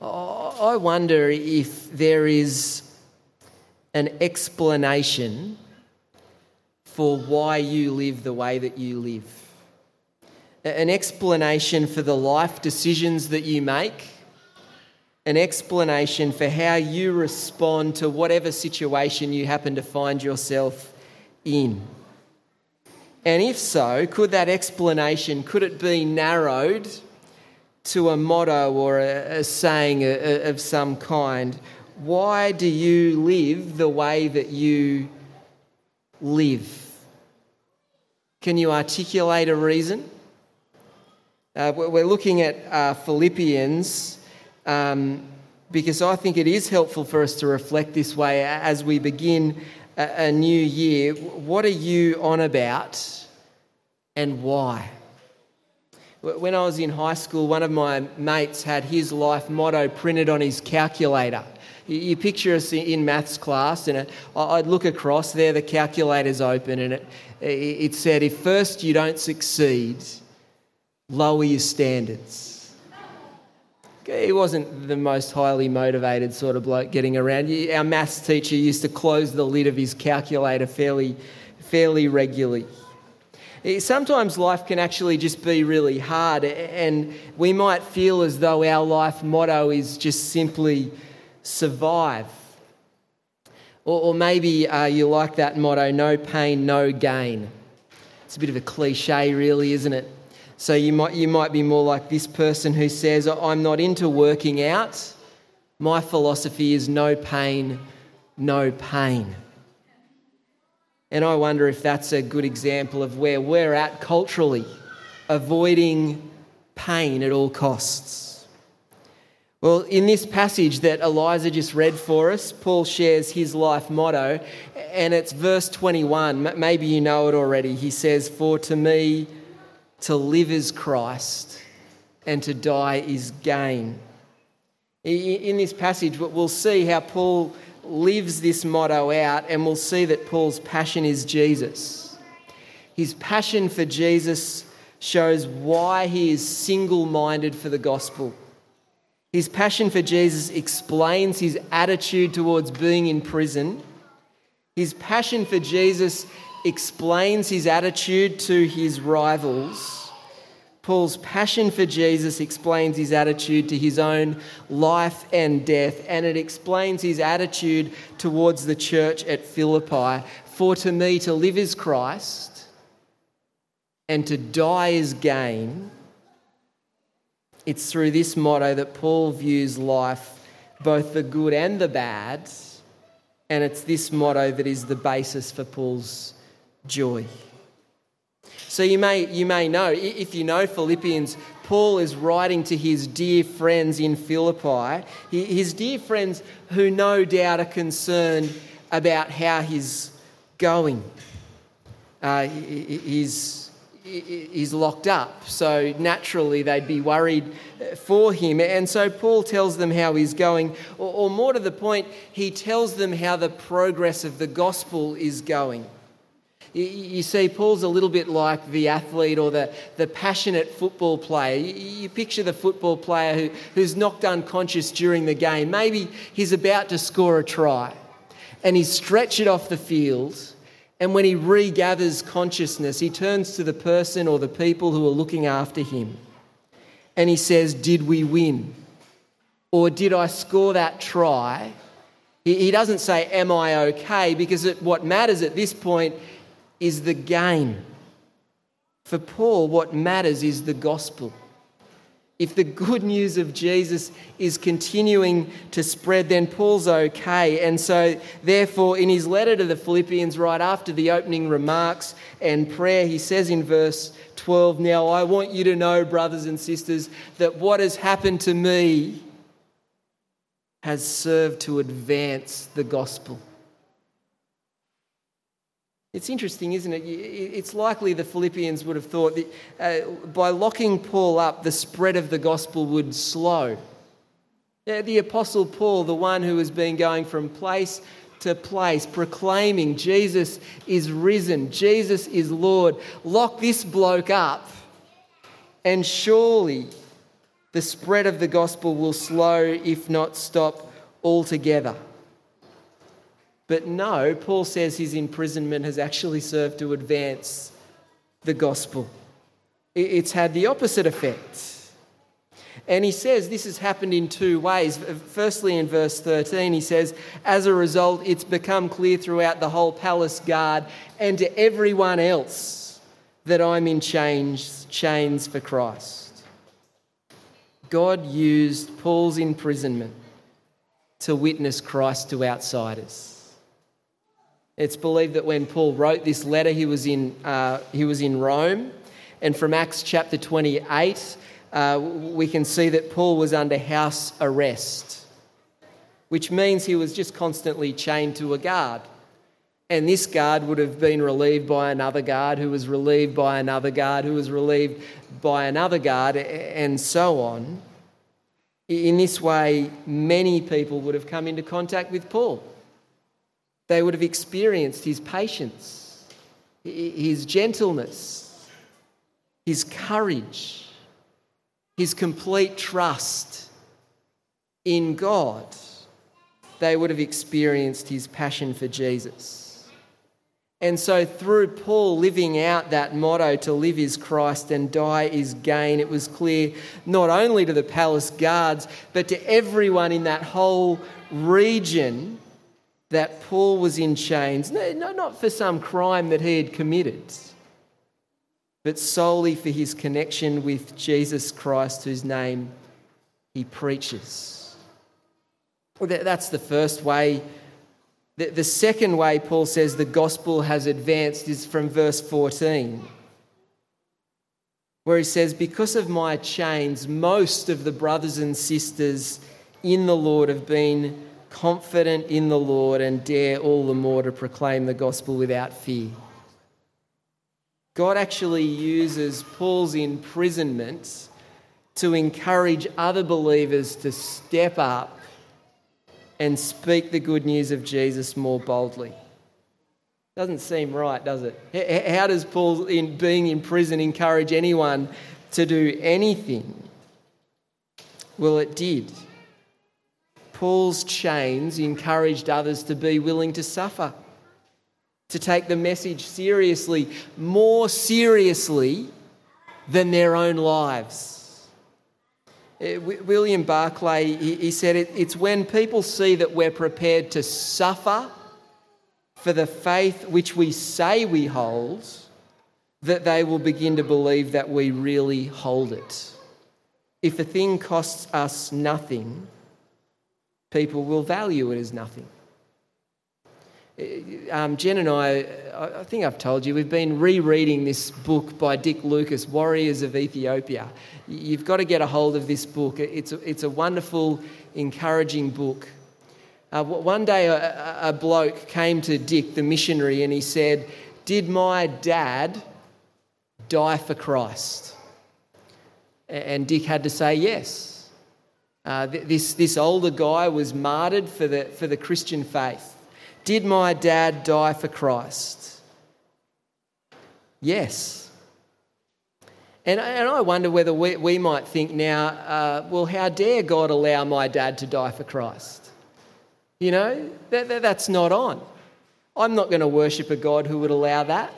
I wonder if there is an explanation for why you live the way that you live, an explanation for the life decisions that you make, an explanation for how you respond to whatever situation you happen to find yourself in. And if so, could that explanation could it be narrowed to a motto or a, a saying of some kind. Why do you live the way that you live? Can you articulate a reason? Uh, we're looking at uh, Philippians um, because I think it is helpful for us to reflect this way as we begin a, a new year. What are you on about and why? When I was in high school, one of my mates had his life motto printed on his calculator. You picture us in maths class, and I'd look across there, the calculator's open, and it, it said, If first you don't succeed, lower your standards. He wasn't the most highly motivated sort of bloke getting around. Our maths teacher used to close the lid of his calculator fairly, fairly regularly. Sometimes life can actually just be really hard, and we might feel as though our life motto is just simply survive. Or, or maybe uh, you like that motto no pain, no gain. It's a bit of a cliche, really, isn't it? So you might, you might be more like this person who says, I'm not into working out. My philosophy is no pain, no pain. And I wonder if that's a good example of where we're at culturally, avoiding pain at all costs. Well, in this passage that Eliza just read for us, Paul shares his life motto, and it's verse 21. Maybe you know it already. He says, For to me, to live is Christ, and to die is gain. In this passage, we'll see how Paul lives this motto out, and we'll see that Paul's passion is Jesus. His passion for Jesus shows why he is single minded for the gospel. His passion for Jesus explains his attitude towards being in prison. His passion for Jesus explains his attitude to his rivals. Paul's passion for Jesus explains his attitude to his own life and death, and it explains his attitude towards the church at Philippi. For to me, to live is Christ, and to die is gain. It's through this motto that Paul views life, both the good and the bad, and it's this motto that is the basis for Paul's joy. So you may, you may know, if you know Philippians, Paul is writing to his dear friends in Philippi, his dear friends who no doubt are concerned about how he's going. Uh, he's, he's locked up, so naturally they'd be worried for him. And so Paul tells them how he's going, or, or more to the point, he tells them how the progress of the gospel is going. You see, Paul's a little bit like the athlete or the, the passionate football player. You, picture the football player who, who's knocked unconscious during the game. Maybe he's about to score a try and he's stretched off the field. And when he regathers consciousness, he turns to the person or the people who are looking after him and he says, Did we win? Or did I score that try? He doesn't say, Am I okay? Because what matters at this point is the game. For Paul, what matters is the gospel. If the good news of Jesus is continuing to spread, then Paul's okay. And so, therefore, in his letter to the Philippians, right after the opening remarks and prayer, he says in verse 12 Now I want you to know, brothers and sisters, that what has happened to me has served to advance the gospel. It's interesting, isn't it? It's likely the Philippians would have thought that uh, by locking Paul up, the spread of the gospel would slow. Yeah, the Apostle Paul, the one who has been going from place to place, proclaiming Jesus is risen, Jesus is Lord, lock this bloke up, and surely the spread of the gospel will slow, if not stop altogether. But no, Paul says his imprisonment has actually served to advance the gospel. It's had the opposite effect. And he says this has happened in two ways. Firstly, in verse 13, he says, As a result, it's become clear throughout the whole palace guard and to everyone else that I'm in chains, chains for Christ. God used Paul's imprisonment to witness Christ to outsiders. It's believed that when Paul wrote this letter, he was in, uh, he was in Rome. And from Acts chapter 28, uh, we can see that Paul was under house arrest, which means he was just constantly chained to a guard. And this guard would have been relieved by another guard, who was relieved by another guard, who was relieved by another guard, and so on. In this way, many people would have come into contact with Paul. They would have experienced his patience, his gentleness, his courage, his complete trust in God. They would have experienced his passion for Jesus. And so, through Paul living out that motto, to live is Christ and die is gain, it was clear not only to the palace guards, but to everyone in that whole region that Paul was in chains, no, no, not for some crime that he had committed, but solely for his connection with Jesus Christ, whose name he preaches. Well, that's the first way. The second way Paul says the gospel has advanced is from verse 14, where he says, Because of my chains, most of the brothers and sisters in the Lord have been confident in the Lord, and dare all the more to proclaim the gospel without fear. God actually uses Paul's imprisonment to encourage other believers to step up and speak the good news of Jesus more boldly. Doesn't seem right, does it? How does Paul, in being in prison, encourage anyone to do anything? Well, it did. Paul's chains encouraged others to be willing to suffer, to take the message seriously, more seriously than their own lives. Uh, William Barclay, he said, It's when people see that we're prepared to suffer for the faith which we say we hold that they will begin to believe that we really hold it. If a thing costs us nothing, people will value it as nothing. Um, Jen and I, I think I've told you, we've been rereading this book by Dick Lucas, Warriors of Ethiopia. You've got to get a hold of this book. It's a, it's a wonderful, encouraging book. Uh, one day, a, a bloke came to Dick, the missionary, and he said, Did my dad die for Christ? And Dick had to say yes. Uh, this, this older guy was martyred for the, for the Christian faith. Did my dad die for Christ? Yes. And, and I wonder whether we, we might think now, uh, well, how dare God allow my dad to die for Christ? You know, that, that, that's not on. I'm not going to worship a God who would allow that.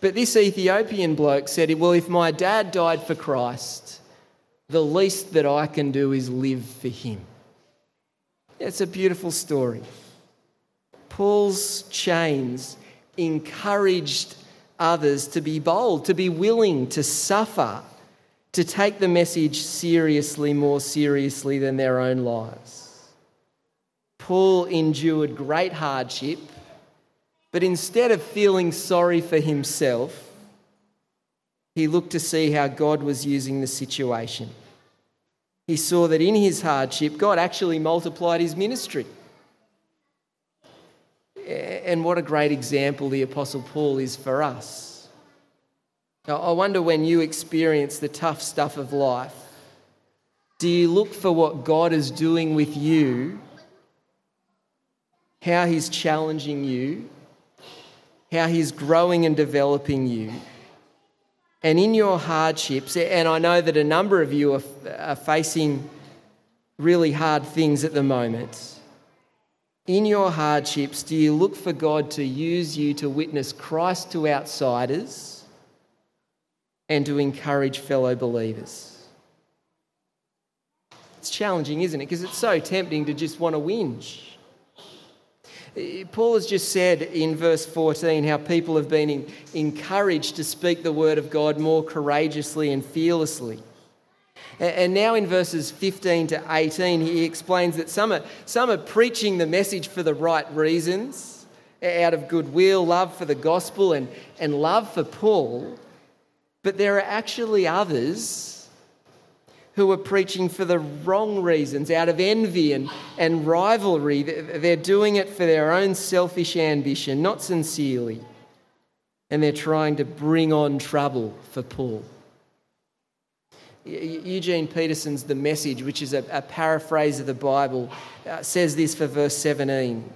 But this Ethiopian bloke said, well, if my dad died for Christ, the least that I can do is live for him. It's a beautiful story. Paul's chains encouraged others to be bold, to be willing to suffer, to take the message seriously, more seriously than their own lives. Paul endured great hardship, but instead of feeling sorry for himself, he looked to see how God was using the situation he saw that in his hardship, God actually multiplied his ministry. And what a great example the Apostle Paul is for us. Now I wonder when you experience the tough stuff of life, do you look for what God is doing with you, how He's challenging you, how He's growing and developing you? And in your hardships, and I know that a number of you are, are facing really hard things at the moment. In your hardships, do you look for God to use you to witness Christ to outsiders and to encourage fellow believers? It's challenging, isn't it? Because it's so tempting to just want to whinge. Paul has just said in verse 14 how people have been encouraged to speak the word of God more courageously and fearlessly. And now in verses 15 to 18, he explains that some are, some are preaching the message for the right reasons, out of goodwill, love for the gospel, and, and love for Paul. But there are actually others who are preaching for the wrong reasons, out of envy and, and rivalry. They're doing it for their own selfish ambition, not sincerely. And they're trying to bring on trouble for Paul. Eugene Peterson's The Message, which is a, a paraphrase of the Bible, uh, says this for verse 17.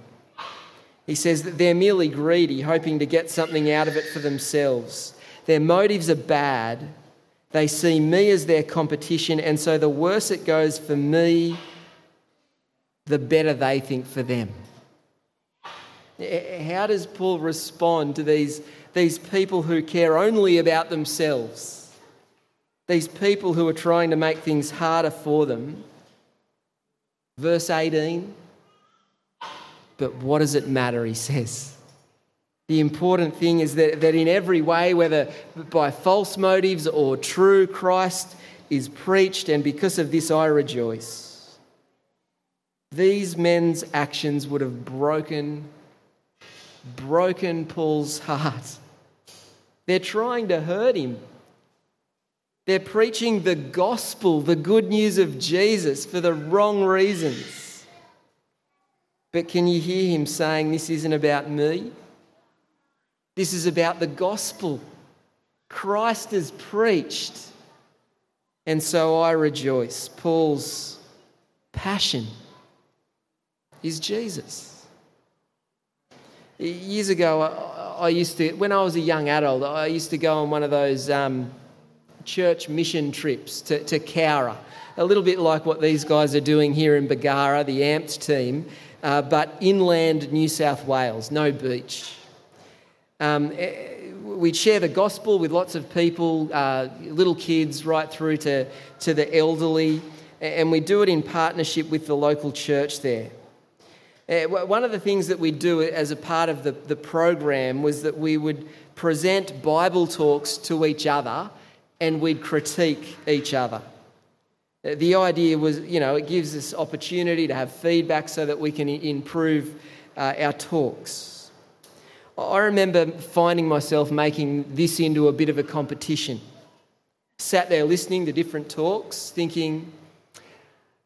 He says that they're merely greedy, hoping to get something out of it for themselves. Their motives are bad, they see me as their competition, and so the worse it goes for me, the better they think for them. How does Paul respond to these, these people who care only about themselves? These people who are trying to make things harder for them? Verse 18. But what does it matter, he says? The important thing is that, that in every way, whether by false motives or true, Christ is preached, and because of this I rejoice. These men's actions would have broken, broken Paul's heart. They're trying to hurt him. They're preaching the gospel, the good news of Jesus, for the wrong reasons. But can you hear him saying, This isn't about me? This is about the gospel. Christ is preached. And so I rejoice. Paul's passion is Jesus. Years ago, I used to, when I was a young adult, I used to go on one of those um, church mission trips to, to Cowra, a little bit like what these guys are doing here in Bargara, the AMPT team, uh, but inland New South Wales, no beach. Um, eh, we'd share the gospel with lots of people, uh, little kids right through to, to the elderly, and we do it in partnership with the local church there. Uh, one of the things that we do as a part of the, the program was that we would present Bible talks to each other and we'd critique each other. Uh, the idea was, you know, it gives us opportunity to have feedback so that we can improve uh, our talks. I remember finding myself making this into a bit of a competition. Sat there listening to different talks, thinking,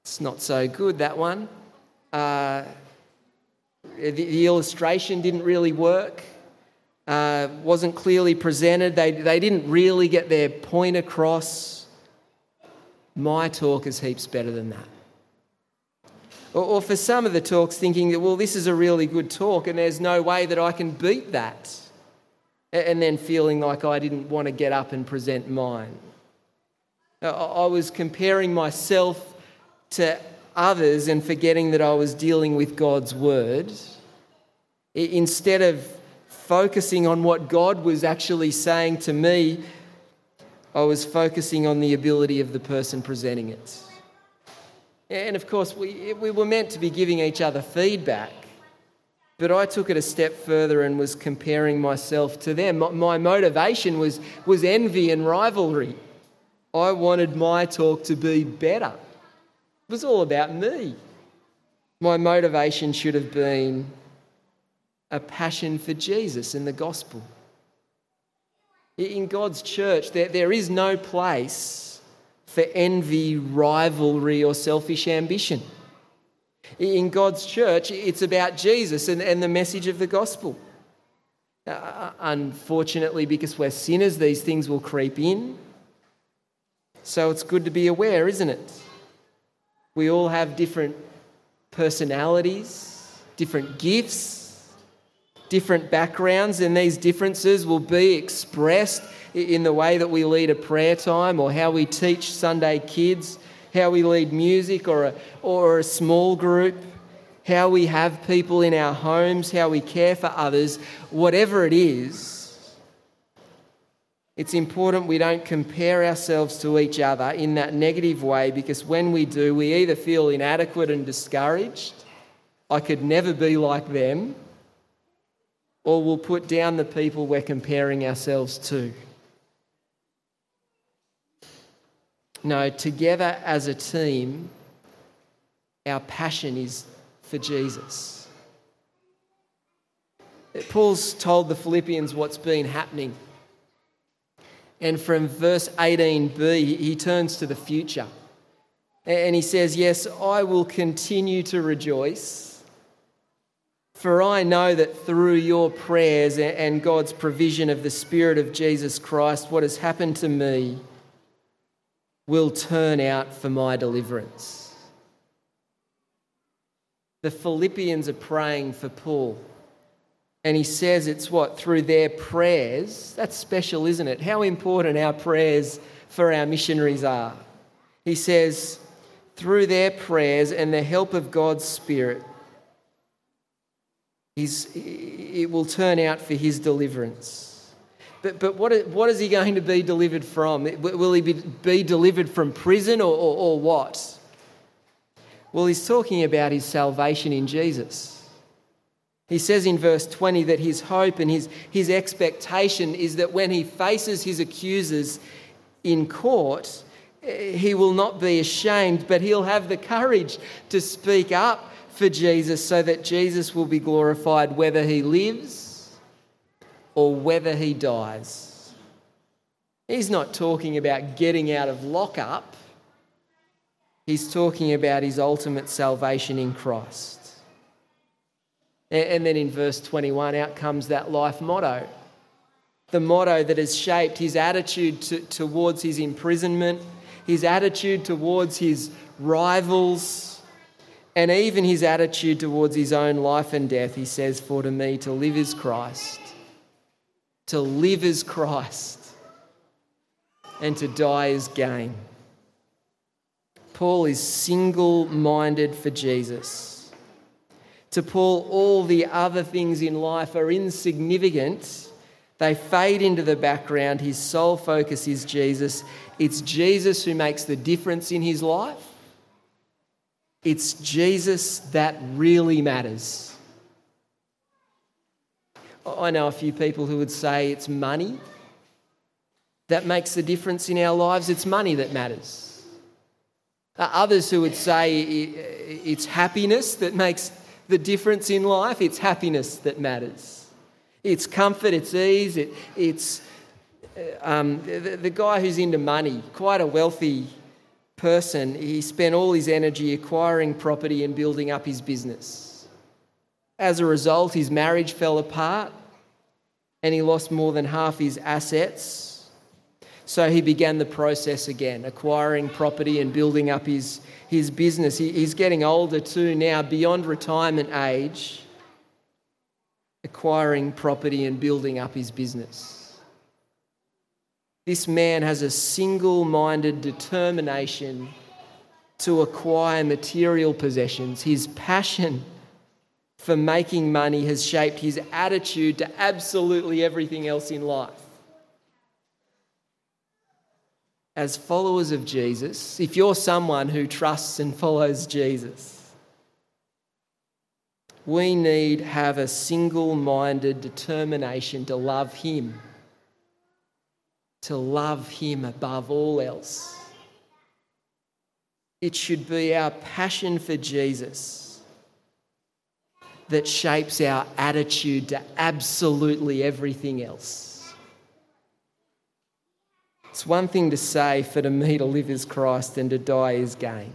it's not so good, that one. Uh, the, the, illustration didn't really work, uh, wasn't clearly presented, they, they didn't really get their point across. My talk is heaps better than that. Or, or for some of the talks, thinking that, well, this is a really good talk and there's no way that I can beat that. And then feeling like I didn't want to get up and present mine. I was comparing myself to others and forgetting that I was dealing with God's word. Instead of focusing on what God was actually saying to me, I was focusing on the ability of the person presenting it. And of course, we, we were meant to be giving each other feedback. But I took it a step further and was comparing myself to them. My motivation was, was envy and rivalry. I wanted my talk to be better. It was all about me. My motivation should have been a passion for Jesus and the gospel. In God's church, there, there is no place for envy, rivalry, or selfish ambition. In God's church, it's about Jesus and, and the message of the gospel. Uh, unfortunately, because we're sinners, these things will creep in. So it's good to be aware, isn't it? We all have different personalities, different gifts, different backgrounds, and these differences will be expressed in the way that we lead a prayer time or how we teach Sunday kids, how we lead music or a, or a small group, how we have people in our homes, how we care for others, whatever it is. It's important we don't compare ourselves to each other in that negative way because when we do, we either feel inadequate and discouraged, I could never be like them, or we'll put down the people we're comparing ourselves to. No, together as a team, our passion is for Jesus. Paul's told the Philippians what's been happening. And from verse 18b, he turns to the future. And he says, Yes, I will continue to rejoice, for I know that through your prayers and God's provision of the Spirit of Jesus Christ, what has happened to me will turn out for my deliverance. The Philippians are praying for Paul. And he says it's what? Through their prayers. That's special, isn't it? How important our prayers for our missionaries are. He says, through their prayers and the help of God's Spirit, he's, it will turn out for his deliverance. But, but what, what is he going to be delivered from? Will he be, be delivered from prison or, or, or what? Well, he's talking about his salvation in Jesus. He says in verse 20 that his hope and his, his expectation is that when he faces his accusers in court, eh, he will not be ashamed, but he'll have the courage to speak up for Jesus so that Jesus will be glorified whether he lives or whether he dies. He's not talking about getting out of lockup, he's talking about his ultimate salvation in Christ. And then in verse 21, out comes that life motto. The motto that has shaped his attitude to, towards his imprisonment, his attitude towards his rivals, and even his attitude towards his own life and death. He says, For to me to live is Christ, to live is Christ, and to die is gain. Paul is single minded for Jesus. To Paul, all the other things in life are insignificant. They fade into the background. His sole focus is Jesus. It's Jesus who makes the difference in his life. It's Jesus that really matters. I know a few people who would say it's money that makes the difference in our lives. It's money that matters. Others who would say it's happiness that makes the difference in life, it's happiness that matters. It's comfort, it's ease, it, it's uh, um, the, the guy who's into money, quite a wealthy person, he spent all his energy acquiring property and building up his business. As a result, his marriage fell apart and he lost more than half his assets so he began the process again, acquiring property and building up his, his business. He, he's getting older too now, beyond retirement age, acquiring property and building up his business. This man has a single minded determination to acquire material possessions. His passion for making money has shaped his attitude to absolutely everything else in life as followers of Jesus, if you're someone who trusts and follows Jesus, we need have a single-minded determination to love him to love him above all else it should be our passion for Jesus that shapes our attitude to absolutely everything else it's one thing to say, for to me to live is Christ and to die is gain.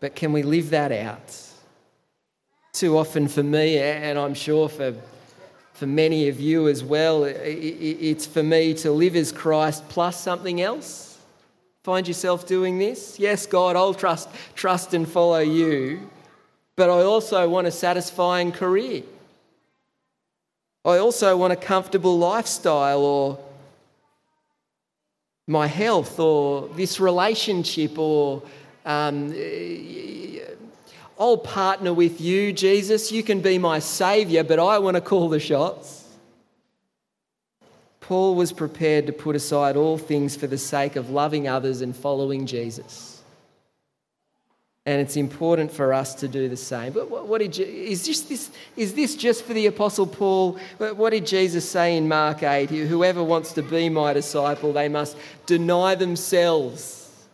But can we live that out? Too often for me, and I'm sure for, for many of you as well, it's for me to live as Christ plus something else. Find yourself doing this? Yes, God, I'll trust, trust and follow you, but I also want a satisfying career. I also want a comfortable lifestyle or my health or this relationship or um, I'll partner with you, Jesus. You can be my savior, but I want to call the shots. Paul was prepared to put aside all things for the sake of loving others and following Jesus. And it's important for us to do the same. But what, what did you, is, just this, is this just for the Apostle Paul? What did Jesus say in Mark 8? Whoever wants to be my disciple, they must deny themselves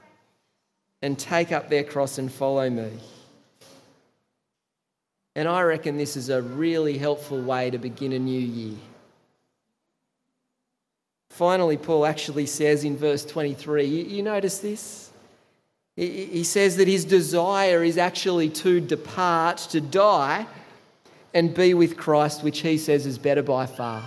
and take up their cross and follow me. And I reckon this is a really helpful way to begin a new year. Finally, Paul actually says in verse 23, you, you notice this? He says that his desire is actually to depart, to die, and be with Christ, which he says is better by far.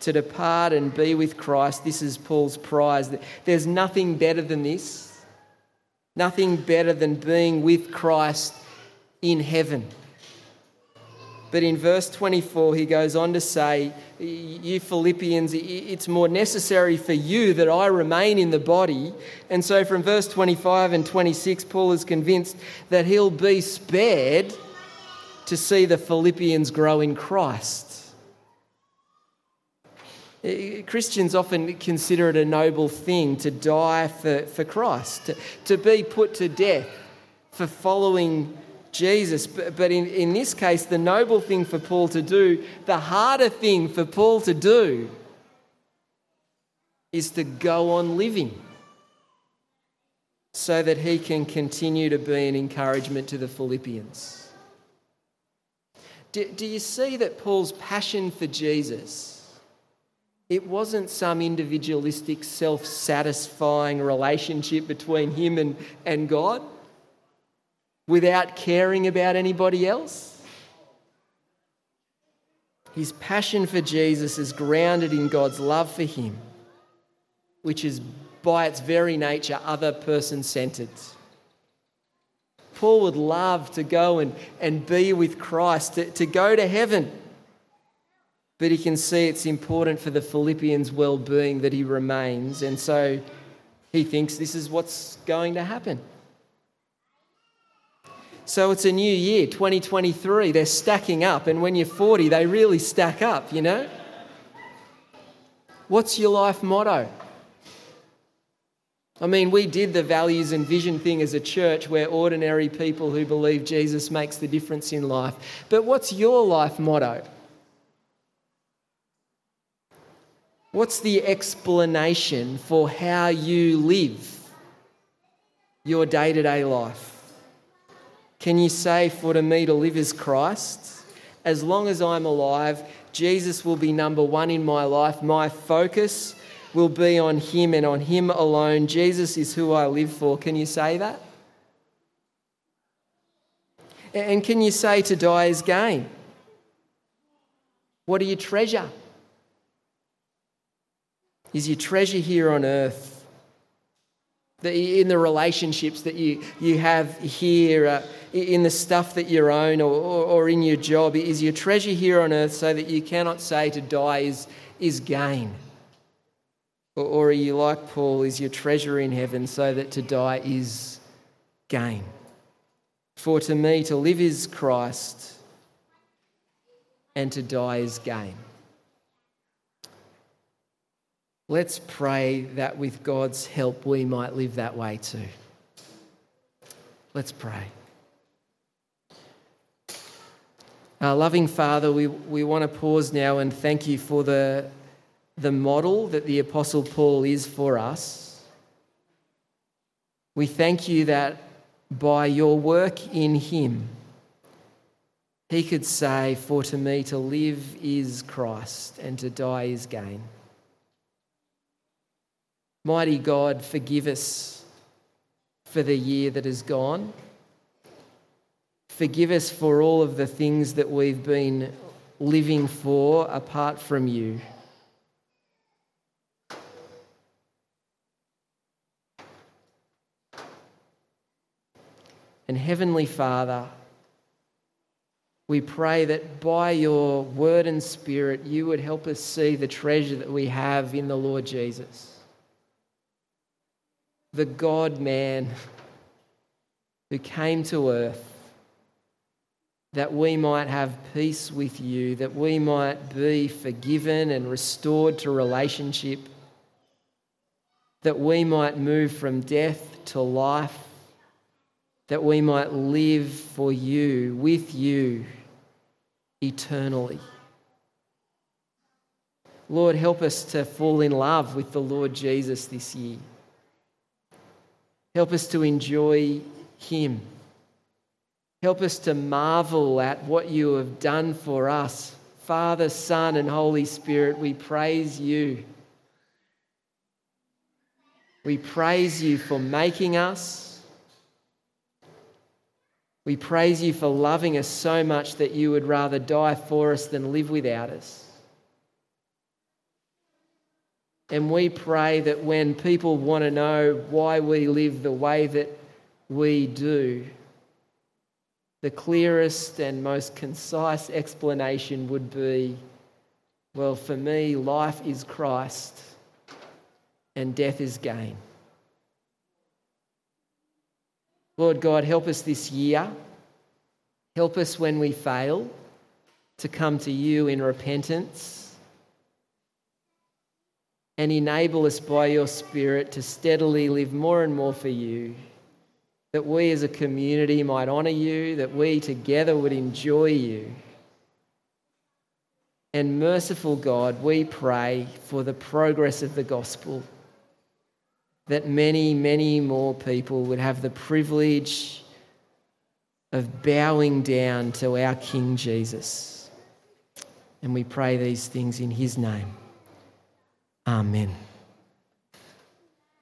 To depart and be with Christ, this is Paul's prize. There's nothing better than this, nothing better than being with Christ in heaven. But in verse 24, he goes on to say, You Philippians, it's more necessary for you that I remain in the body. And so from verse 25 and 26, Paul is convinced that he'll be spared to see the Philippians grow in Christ. Christians often consider it a noble thing to die for, for Christ, to, to be put to death for following Jesus. But in, in this case, the noble thing for Paul to do, the harder thing for Paul to do, is to go on living so that he can continue to be an encouragement to the Philippians. Do, do you see that Paul's passion for Jesus? It wasn't some individualistic, self satisfying relationship between him and, and God without caring about anybody else? His passion for Jesus is grounded in God's love for him, which is by its very nature other person centered. Paul would love to go and, and be with Christ, to, to go to heaven. But he can see it's important for the Philippians' well being that he remains. And so he thinks this is what's going to happen. So it's a new year, 2023. They're stacking up, and when you're 40, they really stack up, you know? What's your life motto? I mean, we did the values and vision thing as a church where ordinary people who believe Jesus makes the difference in life. But what's your life motto? What's the explanation for how you live your day to day life? Can you say, For to me to live is Christ? As long as I'm alive, Jesus will be number one in my life. My focus will be on Him and on Him alone. Jesus is who I live for. Can you say that? And can you say to die is gain? What do you treasure? Is your treasure here on earth? in the relationships that you, you have here, uh, in the stuff that you own or, or, or, in your job? Is your treasure here on earth so that you cannot say to die is, is gain? Or, or are you like Paul, is your treasure in heaven so that to die is gain? For to me, to live is Christ and to die is gain. Let's pray that with God's help we might live that way too. Let's pray. Our loving Father, we, we want to pause now and thank you for the, the model that the Apostle Paul is for us. We thank you that by your work in him, he could say, For to me to live is Christ and to die is gain. Mighty God, forgive us for the year that has gone. Forgive us for all of the things that we've been living for apart from you. And Heavenly Father, We pray that by your word and spirit, you would help us see the treasure that we have in the Lord Jesus, the God man who came to earth that we might have peace with you, that we might be forgiven and restored to relationship, that we might move from death to life, that we might live for you, with you, eternally. Lord, help us to fall in love with the Lord Jesus this year. Help us to enjoy Him Help us to marvel at what you have done for us. Father, Son, and Holy Spirit, we praise you. We praise you for making us. We praise you for loving us so much that you would rather die for us than live without us. And we pray that when people want to know why we live the way that we do, the clearest and most concise explanation would be well, for me, life is Christ and death is gain. Lord God, help us this year. Help us when we fail to come to you in repentance and enable us by your Spirit to steadily live more and more for you that we as a community might honour you, that we together would enjoy you. And merciful God, we pray for the progress of the gospel, that many, many more people would have the privilege of bowing down to our King Jesus. And we pray these things in his name. Amen.